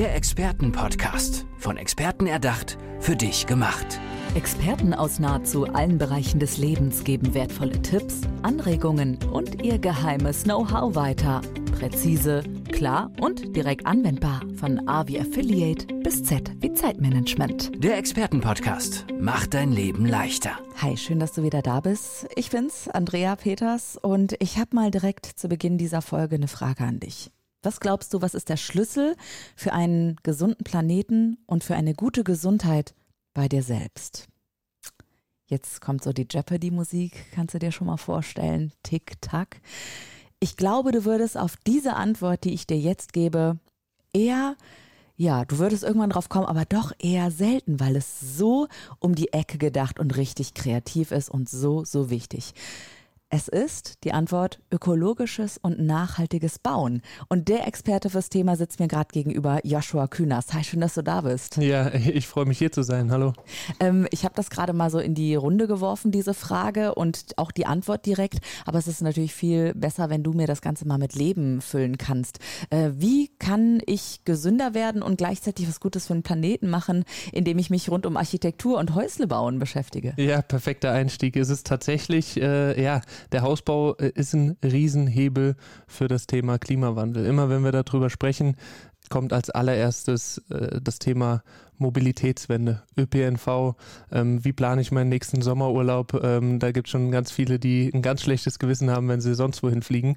Der Expertenpodcast. Von Experten erdacht, für dich gemacht. Experten aus nahezu allen Bereichen des Lebens geben wertvolle Tipps, Anregungen und ihr geheimes Know-how weiter. Präzise, klar und direkt anwendbar. Von A wie Affiliate bis Z wie Zeitmanagement. Der Expertenpodcast macht dein Leben leichter. Hi, schön, dass du wieder da bist. Ich bin's, Andrea Peters, und ich habe mal direkt zu Beginn dieser Folge eine Frage an dich. Was glaubst du, was ist der Schlüssel für einen gesunden Planeten und für eine gute Gesundheit bei dir selbst? Jetzt kommt so die Jeopardy-Musik, kannst du dir schon mal vorstellen. Tick-Tack. Ich glaube, du würdest auf diese Antwort, die ich dir jetzt gebe, eher, ja, du würdest irgendwann drauf kommen, aber doch eher selten, weil es so um die Ecke gedacht und richtig kreativ ist und so, so wichtig. Es ist die Antwort ökologisches und nachhaltiges Bauen. Und der Experte fürs Thema sitzt mir gerade gegenüber, Joshua Kühners. Hi, schön, dass du da bist. Ja, ich freue mich hier zu sein. Hallo. Ähm, ich habe das gerade mal so in die Runde geworfen, diese Frage und auch die Antwort direkt. Aber es ist natürlich viel besser, wenn du mir das Ganze mal mit Leben füllen kannst. Äh, wie kann ich gesünder werden und gleichzeitig was Gutes für den Planeten machen, indem ich mich rund um Architektur und Häusle bauen beschäftige? Ja, perfekter Einstieg. Es ist tatsächlich, äh, ja, der Hausbau äh, ist ein Riesenhebel für das Thema Klimawandel. Immer wenn wir darüber sprechen, kommt als allererstes äh, das Thema Mobilitätswende, ÖPNV, ähm, wie plane ich meinen nächsten Sommerurlaub? Ähm, da gibt es schon ganz viele, die ein ganz schlechtes Gewissen haben, wenn sie sonst wohin fliegen.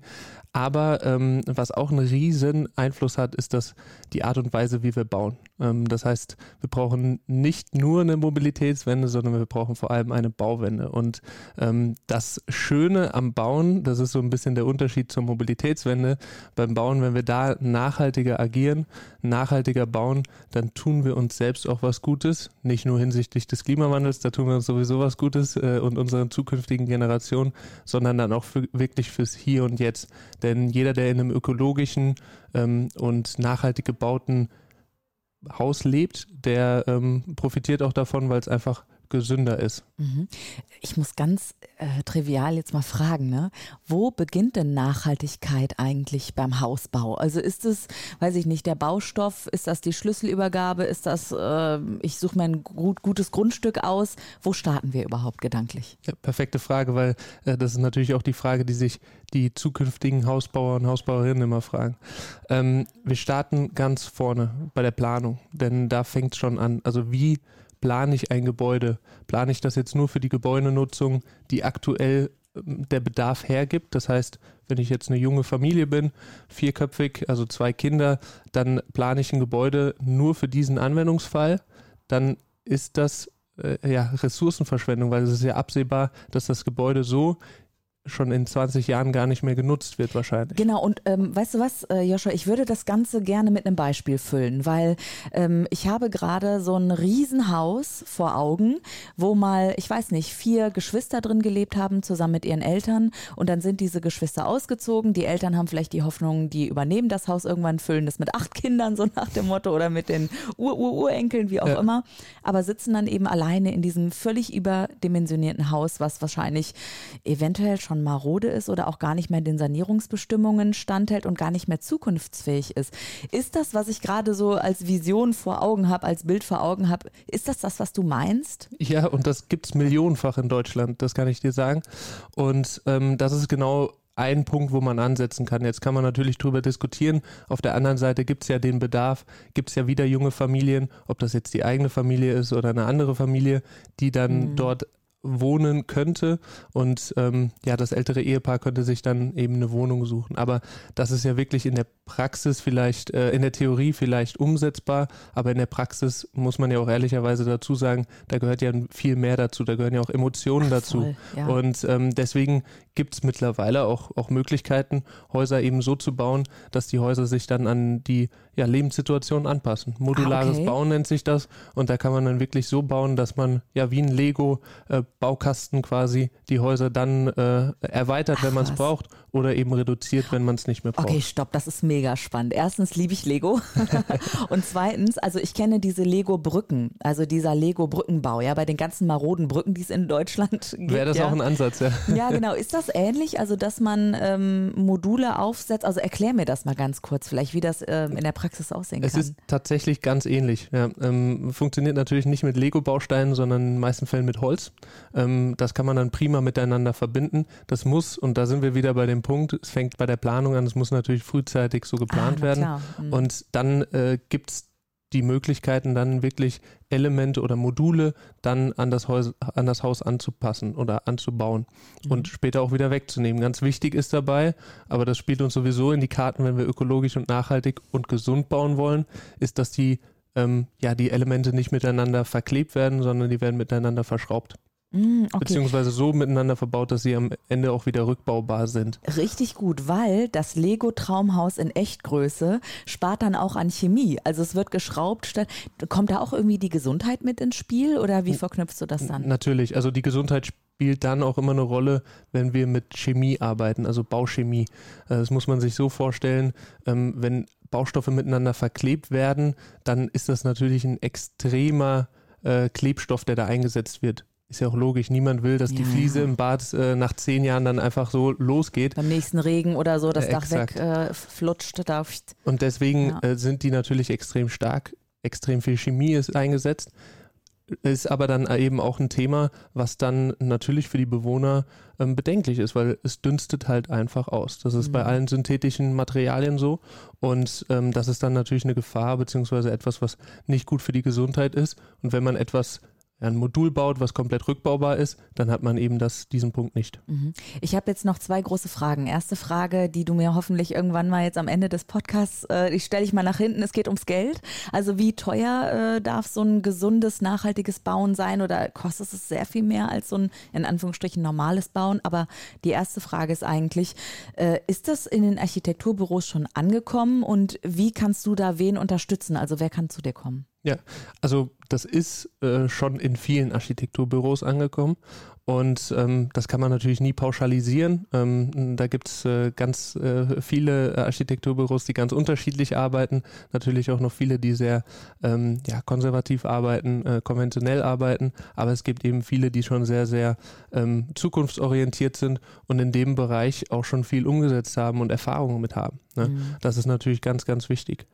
Aber ähm, was auch einen riesen Einfluss hat, ist das die Art und Weise, wie wir bauen. Ähm, das heißt, wir brauchen nicht nur eine Mobilitätswende, sondern wir brauchen vor allem eine Bauwende. Und ähm, das Schöne am Bauen, das ist so ein bisschen der Unterschied zur Mobilitätswende. Beim Bauen, wenn wir da nachhaltiger agieren, nachhaltiger bauen, dann tun wir uns selbst auch was Gutes. Nicht nur hinsichtlich des Klimawandels, da tun wir uns sowieso was Gutes äh, und unseren zukünftigen Generationen, sondern dann auch für, wirklich fürs Hier und Jetzt denn jeder, der in einem ökologischen ähm, und nachhaltig gebauten Haus lebt, der ähm, profitiert auch davon, weil es einfach gesünder ist. Mhm. Ich muss ganz äh, trivial jetzt mal fragen, ne? wo beginnt denn Nachhaltigkeit eigentlich beim Hausbau? Also ist es, weiß ich nicht, der Baustoff, ist das die Schlüsselübergabe, ist das, äh, ich suche mir ein gut, gutes Grundstück aus? Wo starten wir überhaupt gedanklich? Ja, perfekte Frage, weil äh, das ist natürlich auch die Frage, die sich die zukünftigen Hausbauer und Hausbauerinnen immer fragen. Ähm, wir starten ganz vorne bei der Planung, denn da fängt es schon an. Also wie plane ich ein Gebäude? Plane ich das jetzt nur für die Gebäudenutzung, die aktuell ähm, der Bedarf hergibt? Das heißt, wenn ich jetzt eine junge Familie bin, vierköpfig, also zwei Kinder, dann plane ich ein Gebäude nur für diesen Anwendungsfall. Dann ist das äh, ja Ressourcenverschwendung, weil es ist ja absehbar, dass das Gebäude so schon in 20 Jahren gar nicht mehr genutzt wird wahrscheinlich. Genau, und ähm, weißt du was, äh, Joshua, ich würde das Ganze gerne mit einem Beispiel füllen, weil ähm, ich habe gerade so ein Riesenhaus vor Augen, wo mal, ich weiß nicht, vier Geschwister drin gelebt haben, zusammen mit ihren Eltern und dann sind diese Geschwister ausgezogen. Die Eltern haben vielleicht die Hoffnung, die übernehmen das Haus irgendwann, füllen das mit acht Kindern, so nach dem Motto, oder mit den Ur-Ur-Urenkeln, wie auch ja. immer, aber sitzen dann eben alleine in diesem völlig überdimensionierten Haus, was wahrscheinlich eventuell schon schon marode ist oder auch gar nicht mehr den Sanierungsbestimmungen standhält und gar nicht mehr zukunftsfähig ist. Ist das, was ich gerade so als Vision vor Augen habe, als Bild vor Augen habe, ist das das, was du meinst? Ja, und das gibt es millionenfach in Deutschland, das kann ich dir sagen. Und ähm, das ist genau ein Punkt, wo man ansetzen kann. Jetzt kann man natürlich darüber diskutieren. Auf der anderen Seite gibt es ja den Bedarf, gibt es ja wieder junge Familien, ob das jetzt die eigene Familie ist oder eine andere Familie, die dann mhm. dort wohnen könnte und ähm, ja, das ältere Ehepaar könnte sich dann eben eine Wohnung suchen. Aber das ist ja wirklich in der Praxis vielleicht, äh, in der Theorie vielleicht umsetzbar, aber in der Praxis muss man ja auch ehrlicherweise dazu sagen, da gehört ja viel mehr dazu, da gehören ja auch Emotionen Ach, dazu. Voll, ja. Und ähm, deswegen gibt es mittlerweile auch, auch Möglichkeiten, Häuser eben so zu bauen, dass die Häuser sich dann an die ja, Lebenssituation anpassen. Modulares ah, okay. Bauen nennt sich das und da kann man dann wirklich so bauen, dass man ja wie ein Lego äh, Baukasten quasi die Häuser dann äh, erweitert, Ach, wenn man es braucht oder eben reduziert, wenn man es nicht mehr braucht. Okay, stopp, das ist mega spannend. Erstens liebe ich Lego und zweitens, also ich kenne diese Lego-Brücken, also dieser Lego-Brückenbau, ja, bei den ganzen maroden Brücken, die es in Deutschland gibt. Wäre das ja. auch ein Ansatz, ja. Ja, genau. Ist das ähnlich, also dass man ähm, Module aufsetzt? Also erklär mir das mal ganz kurz, vielleicht wie das ähm, in der Praxis aussehen es kann. Es ist tatsächlich ganz ähnlich. Ja. Ähm, funktioniert natürlich nicht mit Lego-Bausteinen, sondern in den meisten Fällen mit Holz. Ähm, das kann man dann prima miteinander verbinden. Das muss, und da sind wir wieder bei dem Punkt, es fängt bei der Planung an, es muss natürlich frühzeitig so geplant Ah, werden. Mhm. Und dann äh, gibt es die Möglichkeiten, dann wirklich Elemente oder Module dann an das, Haus, an das Haus anzupassen oder anzubauen Mhm. und später auch wieder wegzunehmen. Ganz wichtig ist dabei, aber das spielt uns sowieso in die Karten, wenn wir ökologisch und nachhaltig und gesund bauen wollen, ist, dass die, ähm, ja, die Elemente nicht miteinander verklebt werden, sondern die werden miteinander verschraubt. Mm, okay. Beziehungsweise so miteinander verbaut, dass sie am Ende auch wieder rückbaubar sind. Richtig gut, weil das Lego Traumhaus in Echtgröße spart dann auch an Chemie. Also es wird geschraubt. Statt, kommt da auch irgendwie die Gesundheit mit ins Spiel oder wie verknüpfst du das dann? Natürlich, also die Gesundheit spielt dann auch immer eine Rolle, wenn wir mit Chemie arbeiten, also Bauchemie. Äh, Das muss man sich so vorstellen, ähm, wenn Baustoffe miteinander verklebt werden, dann ist das natürlich ein extremer äh, Klebstoff, der da eingesetzt wird. Ist ja auch logisch, niemand will, dass die Ja, Fliese ja. im Bad äh, nach zehn Jahren dann einfach so losgeht. Beim nächsten Regen oder so, das Äh, Dach wegflutscht. Äh, Und deswegen Ja. äh, sind die natürlich extrem stark, extrem viel Chemie ist eingesetzt. Ist aber dann eben auch ein Thema, was dann natürlich für die Bewohner ähm, bedenklich ist, weil es dünstet halt einfach aus. Das ist bei Mhm. allen synthetischen Materialien so. Und ähm, das ist dann natürlich eine Gefahr, beziehungsweise etwas, was nicht gut für die Gesundheit ist. Und wenn man etwas, ein Modul baut, was komplett rückbaubar ist, dann hat man eben das, diesen Punkt nicht. Mhm. Ich habe jetzt noch zwei große Fragen. Erste Frage, die du mir hoffentlich irgendwann mal jetzt am Ende des Podcasts, äh, ich stelle ich mal nach hinten, es geht ums Geld. Also wie teuer äh, darf so ein gesundes, nachhaltiges Bauen sein oder kostet es sehr viel mehr als so ein in Anführungsstrichen normales Bauen? Aber die erste Frage ist eigentlich, äh, ist das in den Architekturbüros schon angekommen und wie kannst du da wen unterstützen? Also wer kann zu dir kommen? Ja, also das ist äh, schon in vielen Architekturbüros angekommen und ähm, das kann man natürlich nie pauschalisieren. Ähm, da gibt es äh, ganz äh, viele Architekturbüros, die ganz unterschiedlich arbeiten. Natürlich auch noch viele, die sehr ähm, ja, konservativ arbeiten, äh, konventionell arbeiten. Aber es gibt eben viele, die schon sehr, sehr ähm, zukunftsorientiert sind und in dem Bereich auch schon viel umgesetzt haben und Erfahrungen mit haben. Ne? Mhm. Das ist natürlich ganz, ganz wichtig.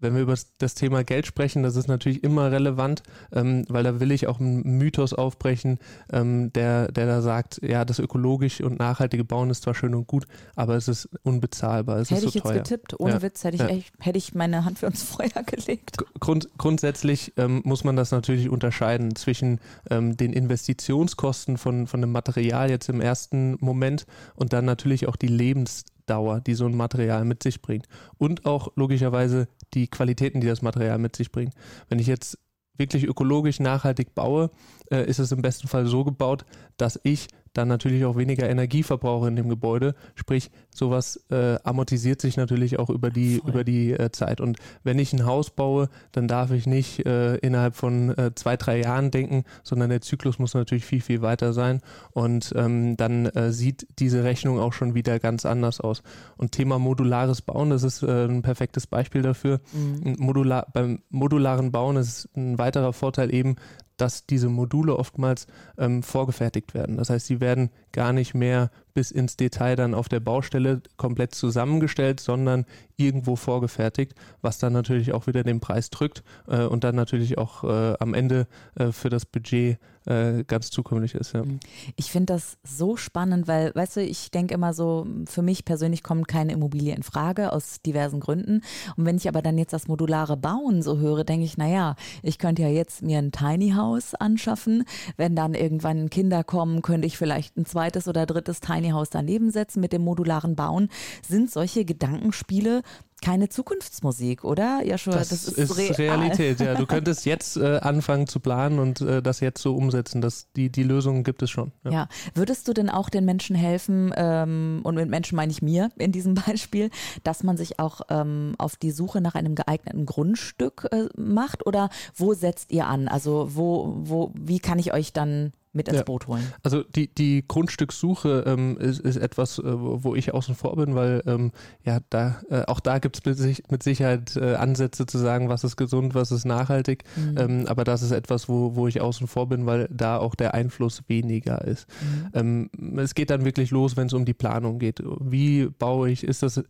Wenn wir über das Thema Geld sprechen, das ist natürlich immer relevant, ähm, weil da will ich auch einen Mythos aufbrechen, ähm, der, der da sagt, ja, das ökologisch und nachhaltige Bauen ist zwar schön und gut, aber es ist unbezahlbar, es Hätte ist so ich jetzt teuer. getippt, ohne Ja. Witz, hätte ich, Ja. echt, hätte ich meine Hand für ins Feuer gelegt. Grund, grundsätzlich ähm, muss man das natürlich unterscheiden zwischen ähm, den Investitionskosten von, von einem Material jetzt im ersten Moment und dann natürlich auch die Lebensdauer, die so ein Material mit sich bringt. Und auch logischerweise die Qualitäten, die das Material mit sich bringt. Wenn ich jetzt wirklich ökologisch nachhaltig baue, äh, ist es im besten Fall so gebaut, dass ich dann natürlich auch weniger Energie verbrauche in dem Gebäude. Sprich, sowas äh, amortisiert sich natürlich auch über die, Voll. über die äh, Zeit. Und wenn ich ein Haus baue, dann darf ich nicht äh, innerhalb von äh, zwei, drei Jahren denken, sondern der Zyklus muss natürlich viel, viel weiter sein. Und ähm, dann äh, sieht diese Rechnung auch schon wieder ganz anders aus. Und Thema modulares Bauen, das ist äh, ein perfektes Beispiel dafür. Mhm. Modular, beim modularen Bauen ist ein weiterer Vorteil eben, dass diese Module oftmals ähm, vorgefertigt werden. Das heißt, sie werden gar nicht mehr bis ins Detail dann auf der Baustelle komplett zusammengestellt, sondern irgendwo vorgefertigt, was dann natürlich auch wieder den Preis drückt äh, und dann natürlich auch äh, am Ende äh, für das Budget äh, ganz zukömmlich ist. Ja. Ich finde das so spannend, weil, weißt du, ich denke immer so, für mich persönlich kommt keine Immobilie in Frage aus diversen Gründen. Und wenn ich aber dann jetzt das modulare Bauen so höre, denke ich, naja, ich könnte ja jetzt mir ein Tiny House anschaffen. Wenn dann irgendwann Kinder kommen, könnte ich vielleicht ein zweites oder drittes Tiny House daneben setzen mit dem modularen Bauen. Sind solche Gedankenspiele keine Zukunftsmusik, oder? Ja, schon, Das, ist, Realität, ja. Du könntest jetzt äh, anfangen zu planen und äh, das jetzt so umsetzen. Das, die, die Lösungen gibt es schon. Ja. würdest du denn auch den Menschen helfen, ähm, und mit Menschen meine ich mir in diesem Beispiel, dass man sich auch ähm, auf die Suche nach einem geeigneten Grundstück äh, macht? Oder wo setzt ihr an? Also wo, wo, wie kann ich euch dann mit ins ja. Boot holen. Also die, die Grundstückssuche ähm, ist, ist etwas, äh, wo ich außen vor bin, weil ähm, ja da äh, auch da gibt es mit, mit, Sicherheit äh, Ansätze zu sagen, was ist gesund, was ist nachhaltig. Mhm. Ähm, aber das ist etwas, wo, wo ich außen vor bin, weil da auch der Einfluss weniger ist. Mhm. Ähm, es geht dann wirklich los, wenn es um die Planung geht. Wie baue ich, ist das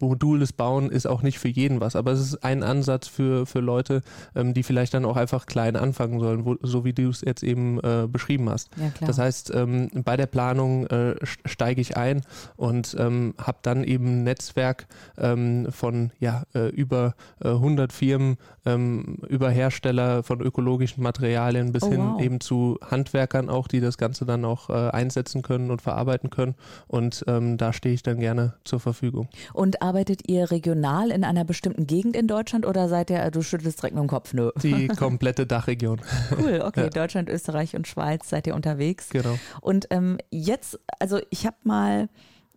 modules Bauen ist auch nicht für jeden was, aber es ist ein Ansatz für, für Leute, ähm, die vielleicht dann auch einfach klein anfangen sollen, wo, so wie du es jetzt eben äh, beschrieben hast. Ja, das heißt, ähm, bei der Planung äh, steige ich ein und ähm, habe dann eben ein Netzwerk ähm, von ja, äh, über 100 äh, Firmen, ähm, über Hersteller von ökologischen Materialien bis oh, hin wow. eben zu Handwerkern auch, die das Ganze dann auch äh, einsetzen können und verarbeiten können und ähm, da stehe ich dann gerne zur Verfügung. Und arbeitet ihr regional in einer bestimmten Gegend in Deutschland oder seid ihr, du schüttelst direkt mit dem Kopf, nö? Die komplette Dachregion. Cool, okay, ja. Deutschland, Österreich und Schweiz seid ihr unterwegs. Genau. Und ähm, jetzt, also ich habe mal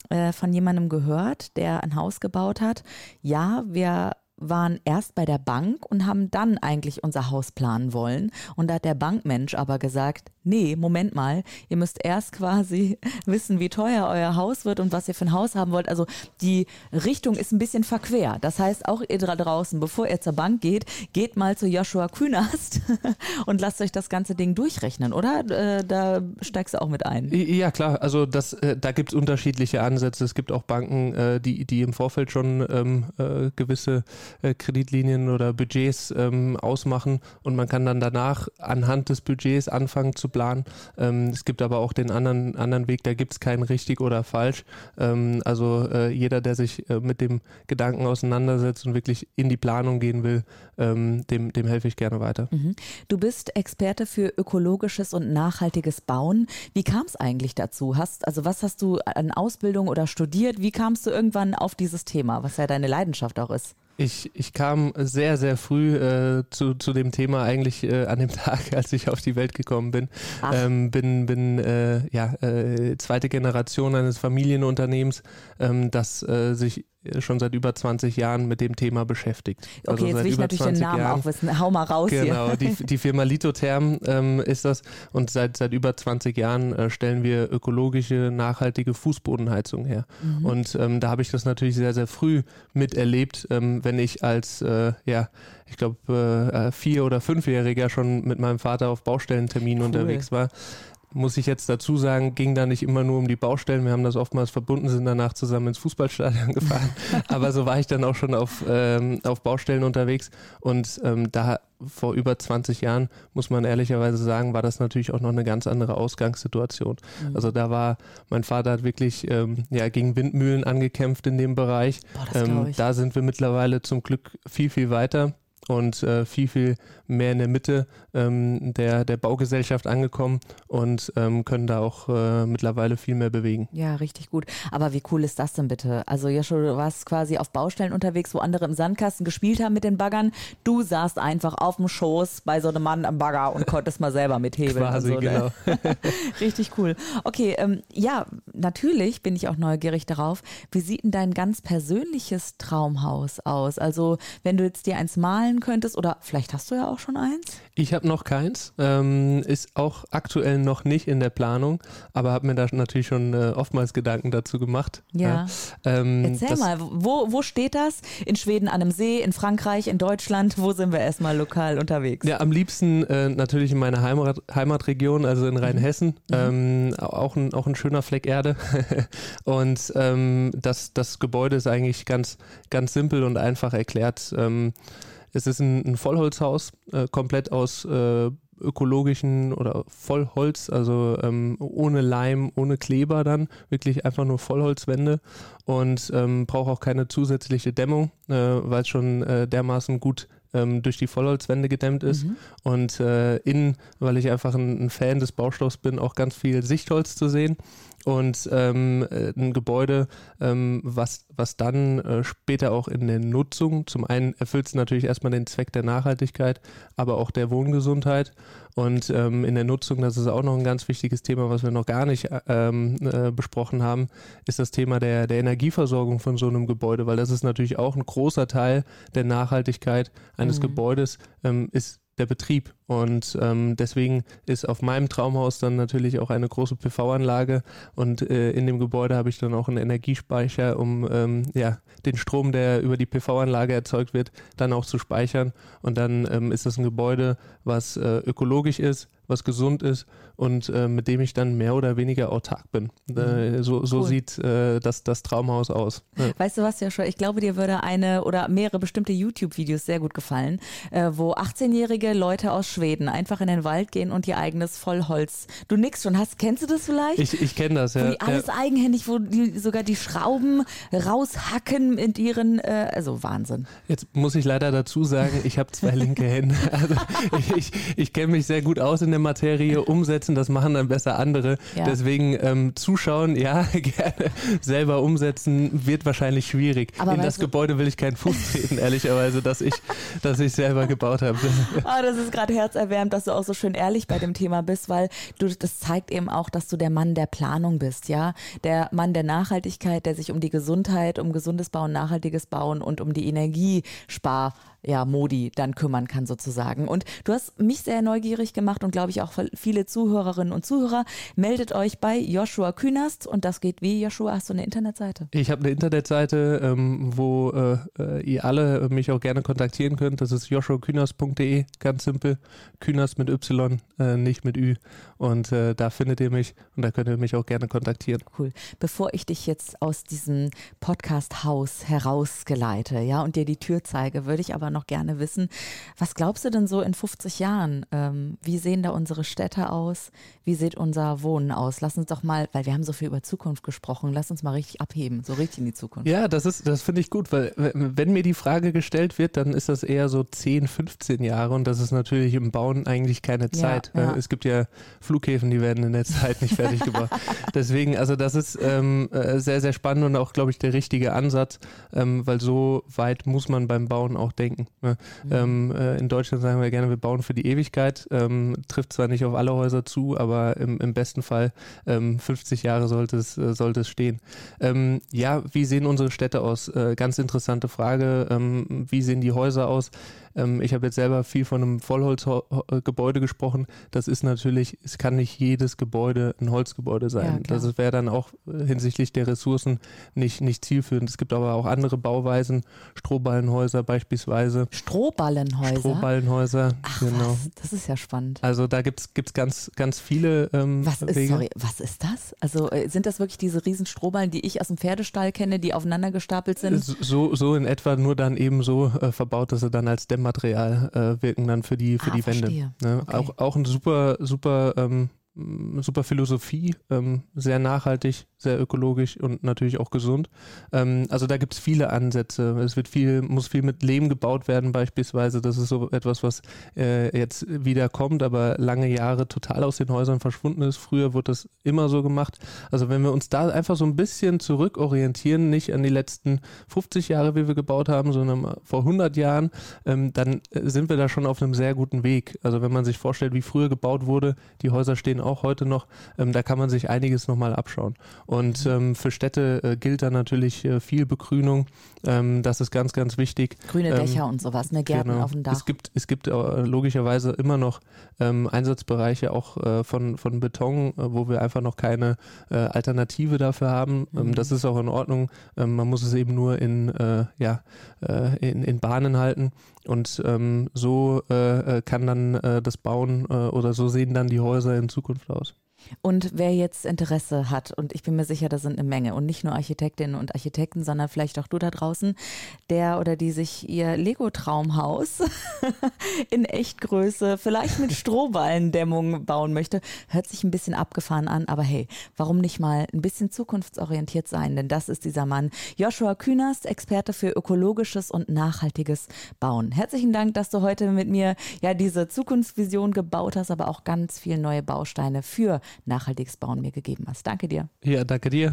äh, von jemandem gehört, der ein Haus gebaut hat. Ja, wir waren erst bei der Bank und haben dann eigentlich unser Haus planen wollen. Und da hat der Bankmensch aber gesagt, nee, Moment mal, ihr müsst erst quasi wissen, wie teuer euer Haus wird und was ihr für ein Haus haben wollt. Also die Richtung ist ein bisschen verquer. Das heißt, auch ihr da draußen, bevor ihr zur Bank geht, geht mal zu Joshua Künast und lasst euch das ganze Ding durchrechnen, oder? Äh, da steigst du auch mit ein. Ja, klar. Also das, äh, da gibt es unterschiedliche Ansätze. Es gibt auch Banken, äh, die, die im Vorfeld schon ähm, gewisse Kreditlinien oder Budgets ähm, ausmachen und man kann dann danach anhand des Budgets anfangen zu planen. Ähm, es gibt aber auch den anderen, anderen Weg, da gibt es kein richtig oder falsch. Ähm, also äh, jeder, der sich äh, mit dem Gedanken auseinandersetzt und wirklich in die Planung gehen will, ähm, dem, dem helfe ich gerne weiter. Mhm. Du bist Experte für ökologisches und nachhaltiges Bauen. Wie kam es eigentlich dazu? Hast, also was hast du an Ausbildung oder studiert? Wie kamst du irgendwann auf dieses Thema, was ja deine Leidenschaft auch ist? Ich, ich kam sehr, sehr früh äh, zu, zu dem Thema eigentlich äh, an dem Tag, als ich auf die Welt gekommen bin. Ähm, bin bin äh, ja, äh, zweite Generation eines Familienunternehmens, ähm, das äh, sich schon seit über 20 Jahren mit dem Thema beschäftigt. Okay, also jetzt will ich natürlich den Namen Jahren. auch wissen. Hau mal raus genau, hier. Genau, die, die Firma Litotherm ähm, ist das und seit, seit über 20 Jahren äh, stellen wir ökologische, nachhaltige Fußbodenheizung her. Mhm. Und ähm, da habe ich das natürlich sehr, sehr früh miterlebt, ähm, wenn ich als, äh, ja, ich glaube, äh, vier- oder fünfjähriger schon mit meinem Vater auf Baustellenterminen cool. unterwegs war muss ich jetzt dazu sagen, ging da nicht immer nur um die Baustellen. Wir haben das oftmals verbunden, sind danach zusammen ins Fußballstadion gefahren. Aber so war ich dann auch schon auf, ähm, auf Baustellen unterwegs. Und ähm, da vor über 20 Jahren, muss man ehrlicherweise sagen, war das natürlich auch noch eine ganz andere Ausgangssituation. Mhm. Also da war, mein Vater hat wirklich ähm, ja, gegen Windmühlen angekämpft in dem Bereich. Boah, ähm, da sind wir mittlerweile zum Glück viel, viel weiter und äh, viel, viel mehr in der Mitte ähm, der, der Baugesellschaft angekommen und ähm, können da auch äh, mittlerweile viel mehr bewegen. Ja, richtig gut. Aber wie cool ist das denn bitte? Also Joshua, du warst quasi auf Baustellen unterwegs, wo andere im Sandkasten gespielt haben mit den Baggern. Du saßt einfach auf dem Schoß bei so einem Mann am Bagger und konntest mal selber mithebeln. Quasi, so, ne? genau. richtig cool. Okay, ähm, ja, natürlich bin ich auch neugierig darauf. Wie sieht denn dein ganz persönliches Traumhaus aus? Also wenn du jetzt dir eins malen könntest oder vielleicht hast du ja auch auch schon eins? Ich habe noch keins. Ähm, ist auch aktuell noch nicht in der Planung, aber habe mir da natürlich schon äh, oftmals Gedanken dazu gemacht. Ja. Ähm, Erzähl mal, wo, wo steht das? In Schweden an einem See, in Frankreich, in Deutschland? Wo sind wir erstmal lokal unterwegs? Ja, am liebsten äh, natürlich in meiner Heimat, Heimatregion, also in Rheinhessen. Mhm. Ähm, auch, ein, auch ein schöner Fleck Erde. und ähm, das, das Gebäude ist eigentlich ganz, ganz simpel und einfach erklärt. Ähm, es ist ein, ein Vollholzhaus, äh, komplett aus äh, ökologischen oder Vollholz, also ähm, ohne Leim, ohne Kleber dann, wirklich einfach nur Vollholzwände und ähm, braucht auch keine zusätzliche Dämmung, äh, weil es schon äh, dermaßen gut ähm, durch die Vollholzwände gedämmt ist. Mhm. Und äh, innen, weil ich einfach ein, ein, Fan des Baustoffs bin, auch ganz viel Sichtholz zu sehen und ähm, äh, ein Gebäude, ähm, was, was dann äh, später auch in der Nutzung, zum einen erfüllt es natürlich erstmal den Zweck der Nachhaltigkeit, aber auch der Wohngesundheit und ähm, in der Nutzung, das ist auch noch ein ganz wichtiges Thema, was wir noch gar nicht ähm, äh, besprochen haben, ist das Thema der, der Energieversorgung von so einem Gebäude, weil das ist natürlich auch ein großer Teil der Nachhaltigkeit eines mhm. Gebäudes, ähm, ist der Betrieb Und ähm, deswegen ist auf meinem Traumhaus dann natürlich auch eine große PV-Anlage und äh, in dem Gebäude habe ich dann auch einen Energiespeicher, um ähm, ja, den Strom, der über die PV-Anlage erzeugt wird, dann auch zu speichern. Und dann ähm, ist das ein Gebäude, was äh, ökologisch ist, was gesund ist und äh, mit dem ich dann mehr oder weniger autark bin. Äh, mhm. so so cool. sieht äh, das, das Traumhaus aus. Ja. Weißt du was, Joshua? Ich glaube, dir würde eine oder mehrere bestimmte YouTube-Videos sehr gut gefallen, äh, wo 18-jährige Leute aus Schweden einfach in den Wald gehen und ihr eigenes Vollholz. Du nix schon hast, kennst du das vielleicht? Ich, ich kenne das, ja. Wo die alles ja. eigenhändig, wo die sogar die Schrauben raushacken mit ihren, äh, also Wahnsinn. Jetzt muss ich leider dazu sagen, ich habe zwei linke Hände. Also ich, ich, kenne mich sehr gut aus in der Materie, umsetzen, das machen dann besser andere. Ja. Deswegen ähm, zuschauen, ja, gerne. Selber umsetzen wird wahrscheinlich schwierig. Aber in das Gebäude will ich keinen Fuß treten, ehrlicherweise, dass ich, dass ich selber gebaut habe. Oh, das ist gerade herzerwärmend, dass du auch so schön ehrlich bei dem Thema bist, weil du das zeigt eben auch, dass du der Mann der Planung bist, ja, der Mann der Nachhaltigkeit, der sich um die Gesundheit, um gesundes Bauen, nachhaltiges Bauen und um die Energiespar ja, Modi dann kümmern kann sozusagen. Und du hast mich sehr neugierig gemacht und glaube ich auch viele Zuhörerinnen und Zuhörer. Meldet euch bei Joshua Künast und das geht wie, Joshua, hast du eine Internetseite? Ich habe eine Internetseite, ähm, wo äh, äh ihr alle mich auch gerne kontaktieren könnt. Das ist joshuakünast.de, ganz simpel. Künast mit Y, äh, nicht mit Ü. Und äh, da findet ihr mich und da könnt ihr mich auch gerne kontaktieren. Cool. Bevor ich dich jetzt aus diesem Podcast-Haus herausgeleite, ja, und dir die Tür zeige, würde ich aber aber noch gerne wissen, was glaubst du denn so in 50 Jahren? Ähm, wie sehen da unsere Städte aus? Wie sieht unser Wohnen aus? Lass uns doch mal, weil wir haben so viel über Zukunft gesprochen, lass uns mal richtig abheben, so richtig in die Zukunft. Ja, das ist, das finde ich gut, weil wenn mir die Frage gestellt wird, dann ist das eher so 10, 15 Jahre und das ist natürlich im Bauen eigentlich keine Zeit. Ja, ja. Es gibt ja Flughäfen, die werden in der Zeit nicht fertig gebaut. Deswegen, also das ist ähm, äh, sehr, sehr spannend und auch, glaube ich, der richtige Ansatz, ähm, weil so weit muss man beim Bauen auch denken denken. Ne? Mhm. Ähm, äh, in Deutschland sagen wir gerne, wir bauen für die Ewigkeit. Ähm, trifft zwar nicht auf alle Häuser zu, aber im, im besten Fall ähm, 50 Jahre sollte es, äh, sollte es stehen. Ähm, ja, wie sehen unsere Städte aus? Äh, ganz interessante Frage. Ähm, wie sehen die Häuser aus? Ähm, ich habe jetzt selber viel von einem Vollholzgebäude gesprochen. Das ist natürlich, es kann nicht jedes Gebäude ein Holzgebäude sein. Ja, das wäre dann auch äh, hinsichtlich der Ressourcen nicht, nicht zielführend. Es gibt aber auch andere Bauweisen, Strohballenhäuser beispielsweise. Strohballenhäuser? Strohballenhäuser, Ach, genau. Was? Das ist ja spannend. Also da gibt es ganz, ganz viele ähm, was ist, Wege. Sorry, was ist das? Also äh, sind das wirklich diese riesen Strohballen, die ich aus dem Pferdestall kenne, die aufeinander gestapelt sind? So, so in etwa, nur dann eben so äh, verbaut, dass sie dann als Dämmer Material äh, wirken dann für die für ah, die Wände. Ne? Okay. Auch auch ein super super ähm, super Philosophie, ähm, sehr nachhaltig, sehr ökologisch und natürlich auch gesund. Ähm, also da gibt es viele Ansätze. Es wird viel, muss viel mit Lehm gebaut werden beispielsweise. Das ist so etwas, was äh, jetzt wieder kommt, aber lange Jahre total aus den Häusern verschwunden ist. Früher wurde das immer so gemacht. Also wenn wir uns da einfach so ein bisschen zurückorientieren, nicht an die letzten 50 Jahre, wie wir gebaut haben, sondern vor 100 Jahren, ähm, dann äh, sind wir da schon auf einem sehr guten Weg. Also wenn man sich vorstellt, wie früher gebaut wurde, die Häuser stehen auch heute noch, ähm, da kann man sich einiges nochmal abschauen. Und mhm. ähm, für Städte äh, gilt da natürlich äh, viel Begrünung. Ähm, das ist ganz, ganz wichtig. Grüne Dächer ähm, und sowas, ne? Gärten genau. auf dem Dach. Es gibt, es gibt äh, logischerweise immer noch ähm, Einsatzbereiche auch äh, von, von Beton, äh, wo wir einfach noch keine äh, Alternative dafür haben. Ähm, mhm. das ist auch in Ordnung. man muss es eben nur in, ja, in, in Bahnen halten. Und so kann dann das Bauen oder so sehen dann die Häuser in Zukunft aus. Und wer jetzt Interesse hat, und ich bin mir sicher, da sind eine Menge, und nicht nur Architektinnen und Architekten, sondern vielleicht auch du da draußen, der oder die sich ihr Lego-Traumhaus in Echtgröße, vielleicht mit Strohballendämmung bauen möchte, hört sich ein bisschen abgefahren an, aber hey, warum nicht mal ein bisschen zukunftsorientiert sein? Denn das ist dieser Mann, Joshua Künast, Experte für ökologisches und nachhaltiges Bauen. Herzlichen Dank, dass du heute mit mir ja diese Zukunftsvision gebaut hast, aber auch ganz viele neue Bausteine für nachhaltiges Bauen mir gegeben hast. Danke dir. Ja, danke dir.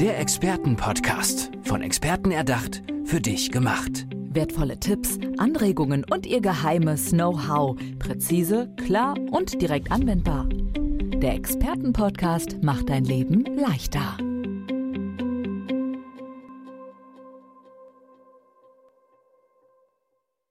Der Expertenpodcast. Von Experten erdacht, für dich gemacht. Wertvolle Tipps, Anregungen und ihr geheimes Know-how. Präzise, klar und direkt anwendbar. Der Expertenpodcast macht dein Leben leichter.